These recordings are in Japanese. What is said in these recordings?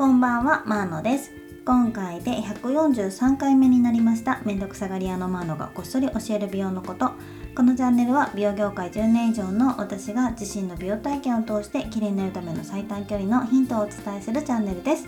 こんばんは、マーノです。今回で143回目になりました。めんどくさがり屋のマーノがこっそり教える美容のこと。このチャンネルは美容業界10年以上の私が自身の美容体験を通して綺麗になるための最短距離のヒントをお伝えするチャンネルです。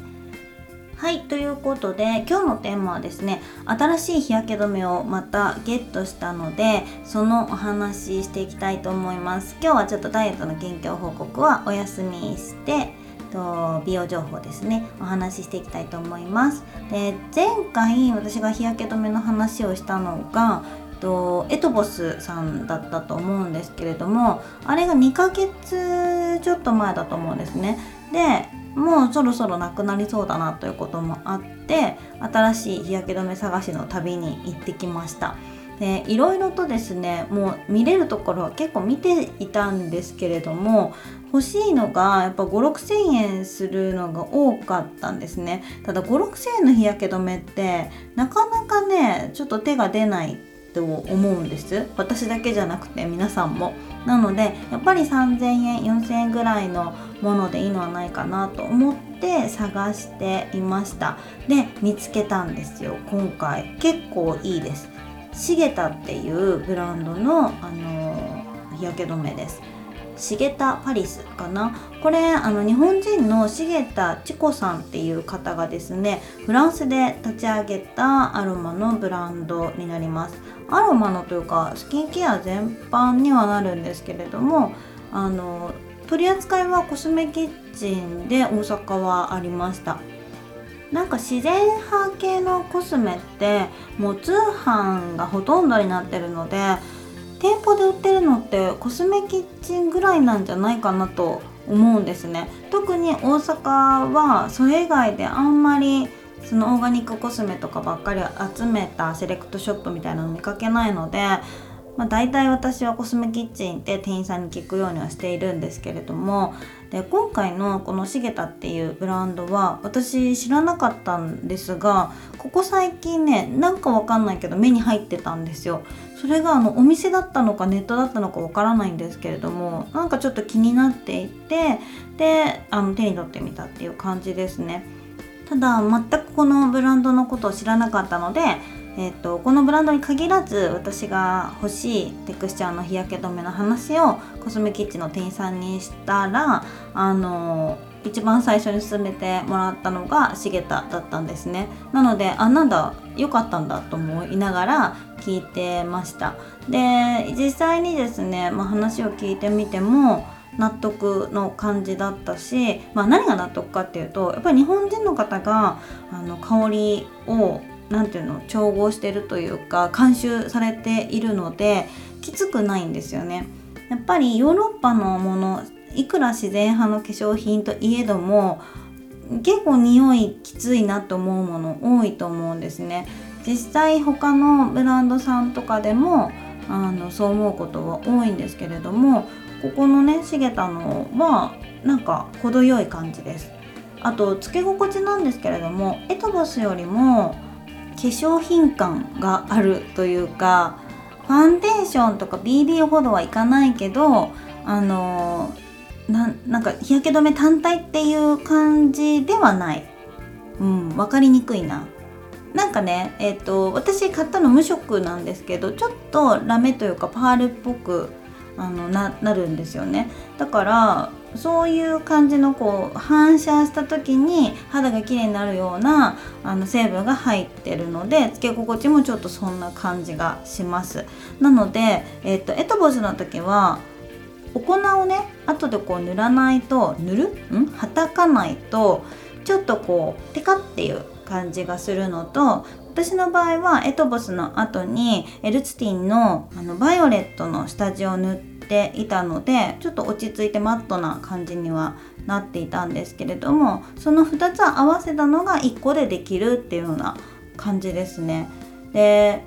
はいということで今日のテーマはですね新しい日焼け止めをまたゲットしたのでそのお話ししていきたいと思います。今日はちょっとダイエットの近況報告はお休みしてと美容情報ですね。お話ししていきたいと思います。で前回私が日焼け止めの話をしたのがとエトボスさんだったと思うんですけれどもあれが2ヶ月ちょっと前だと思うんですね。でもうそろそろなくなりそうだなということもあって新しい日焼け止め探しの旅に行ってきました。でいろいろとですねもう見れるところは結構見ていたんですけれども欲しいのがやっぱ5 6千円するのが多かったんですね。ただ5 6千円の日焼け止めってなかなかねちょっと手が出ないと思うんです。私だけじゃなくて皆さんも。なのでやっぱり3000円4000円ぐらいのものでいいのはないかなと思って探していました。で見つけたんですよ今回。結構いいです。シゲタっていうブランドの、あの、日焼け止めです。シゲタパリスかな？これあの日本人のシゲタチコさんっていう方がですねフランスで立ち上げたアロマのブランドになります。アロマのというかスキンケア全般にはなるんですけれどもあの取り扱いはコスメキッチンで大阪はありました。なんか自然派系のコスメってもう通販がほとんどになってるので店舗で売ってるのってコスメキッチンぐらいなんじゃないかなと思うんですね。特に大阪はそれ以外であんまりそのオーガニックコスメとかばっかり集めたセレクトショップみたいなの見かけないので、まあ、大体私はコスメキッチンって店員さんに聞くようにはしているんですけれどもで今回のこのシゲタっていうブランドは私知らなかったんですがここ最近ねなんかわかんないけど目に入ってたんですよ。それがあのお店だったのかネットだったのかわからないんですけれどもなんかちょっと気になっていてであの手に取ってみたっていう感じですね。ただ全くこのブランドのことを知らなかったのでえーと、このブランドに限らず私が欲しいテクスチャーの日焼け止めの話をコスメキッチンの店員さんにしたらあの一番最初に勧めてもらったのがシゲタだったんですね。なのであなんだ良かったんだと思いながら聞いてました。で実際にですね、まあ、話を聞いてみても納得の感じだったし、まあ、何が納得かっていうとやっぱり日本人の方があの香りを何ていうの調合してるというか監修されているのできつくないんですよね。やっぱりヨーロッパのものいくら自然派の化粧品といえども結構匂いきついなと思うもの多いと思うんですね。実際他のブランドさんとかでもあのそう思うことは多いんですけれどもここのね茂田のはなんか程よい感じです。あとつけ心地なんですけれどもエトボスよりも粧品感があるというかファンデーションとか BB ほどはいかないけどあのなんか日焼け止め単体っていう感じではない、うん、分かりにくいな。なんかねえっ、ー、と私買ったの無色なんですけどちょっとラメというかパールっぽくあのななるんですよね。だからそういう感じのこう反射した時に肌が綺麗になるようなあの成分が入ってるのでつけ心地もちょっとそんな感じがします。なので、えっと、エトボスの時はお粉をね後でこう塗らないと塗る？ん？はたかないとちょっとこうテカっていう感じがするのと私の場合はエトボスの後にエルツティンのあのバイオレットの下地を塗っていたのでちょっと落ち着いてマットな感じにはなっていたんですけれどもその2つ合わせたのが1個でできるっていうような感じですね。で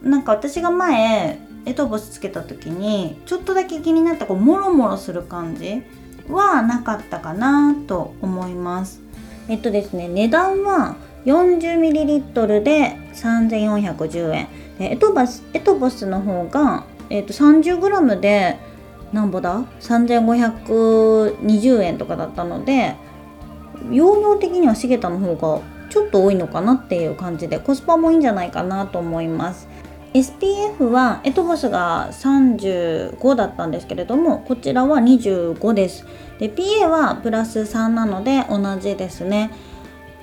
なんか私が前エトボスつけた時にちょっとだけ気になったこうモロモロする感じはなかったかなと思います。えっとですね値段は 40ml で3410円。でエトバスエトボスの方が、えー、と 30g でなんぼだ？3520円とかだったので容量的にはシゲタの方がちょっと多いのかなっていう感じでコスパもいいんじゃないかなと思います。SPF はエトボスが35だったんですけれどもこちらは25です。で PA はプラス3なので同じですね。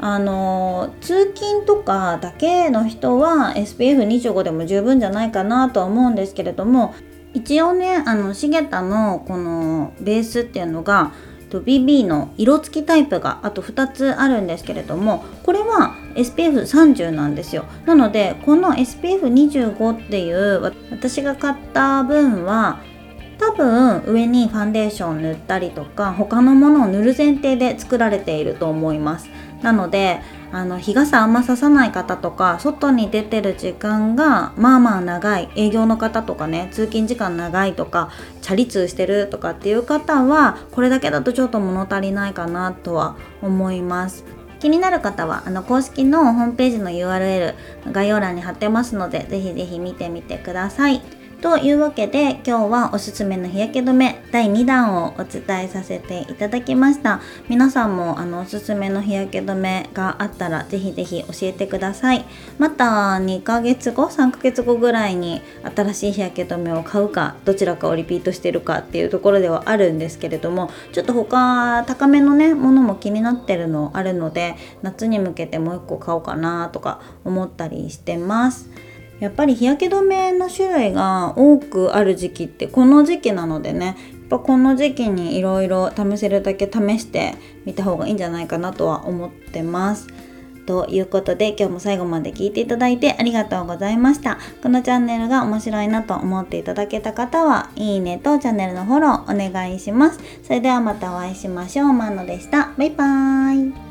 あの通勤とかだけの人は SPF25 でも十分じゃないかなとは思うんですけれども一応ねあのシゲタのこのベースっていうのが BB の色付きタイプがあと2つあるんですけれどもこれは SPF30 なんですよ。なのでこの SPF25 っていう私が買った分は多分上にファンデーション塗ったりとか他のものを塗る前提で作られていると思います。なのであの日傘あんまささない方とか外に出てる時間がまあまあ長い営業の方とかね通勤時間長いとかチャリ通してるとかっていう方はこれだけだとちょっと物足りないかなとは思います気になる方はあの公式のホームページの URL 概要欄に貼ってますのでぜひぜひ見てみてください。というわけで今日はおすすめの日焼け止め第2弾をお伝えさせていただきました。皆さんもあのおすすめの日焼け止めがあったらぜひぜひ教えてください。また2ヶ月後3ヶ月後ぐらいに新しい日焼け止めを買うかどちらかをリピートしてるかっていうところではあるんですけれどもちょっと他高めのねものも気になってるのあるので夏に向けてもう1個買おうかなとか思ったりしてます。やっぱり日焼け止めの種類が多くある時期ってこの時期なのでねやっぱこの時期にいろいろ試せるだけ試してみた方がいいんじゃないかなとは思ってます。ということで今日も最後まで聞いていただいてありがとうございました。このチャンネルが面白いなと思っていただけた方はいいねとチャンネルのフォローお願いします。それではまたお会いしましょう。マンノでした。バイバーイ。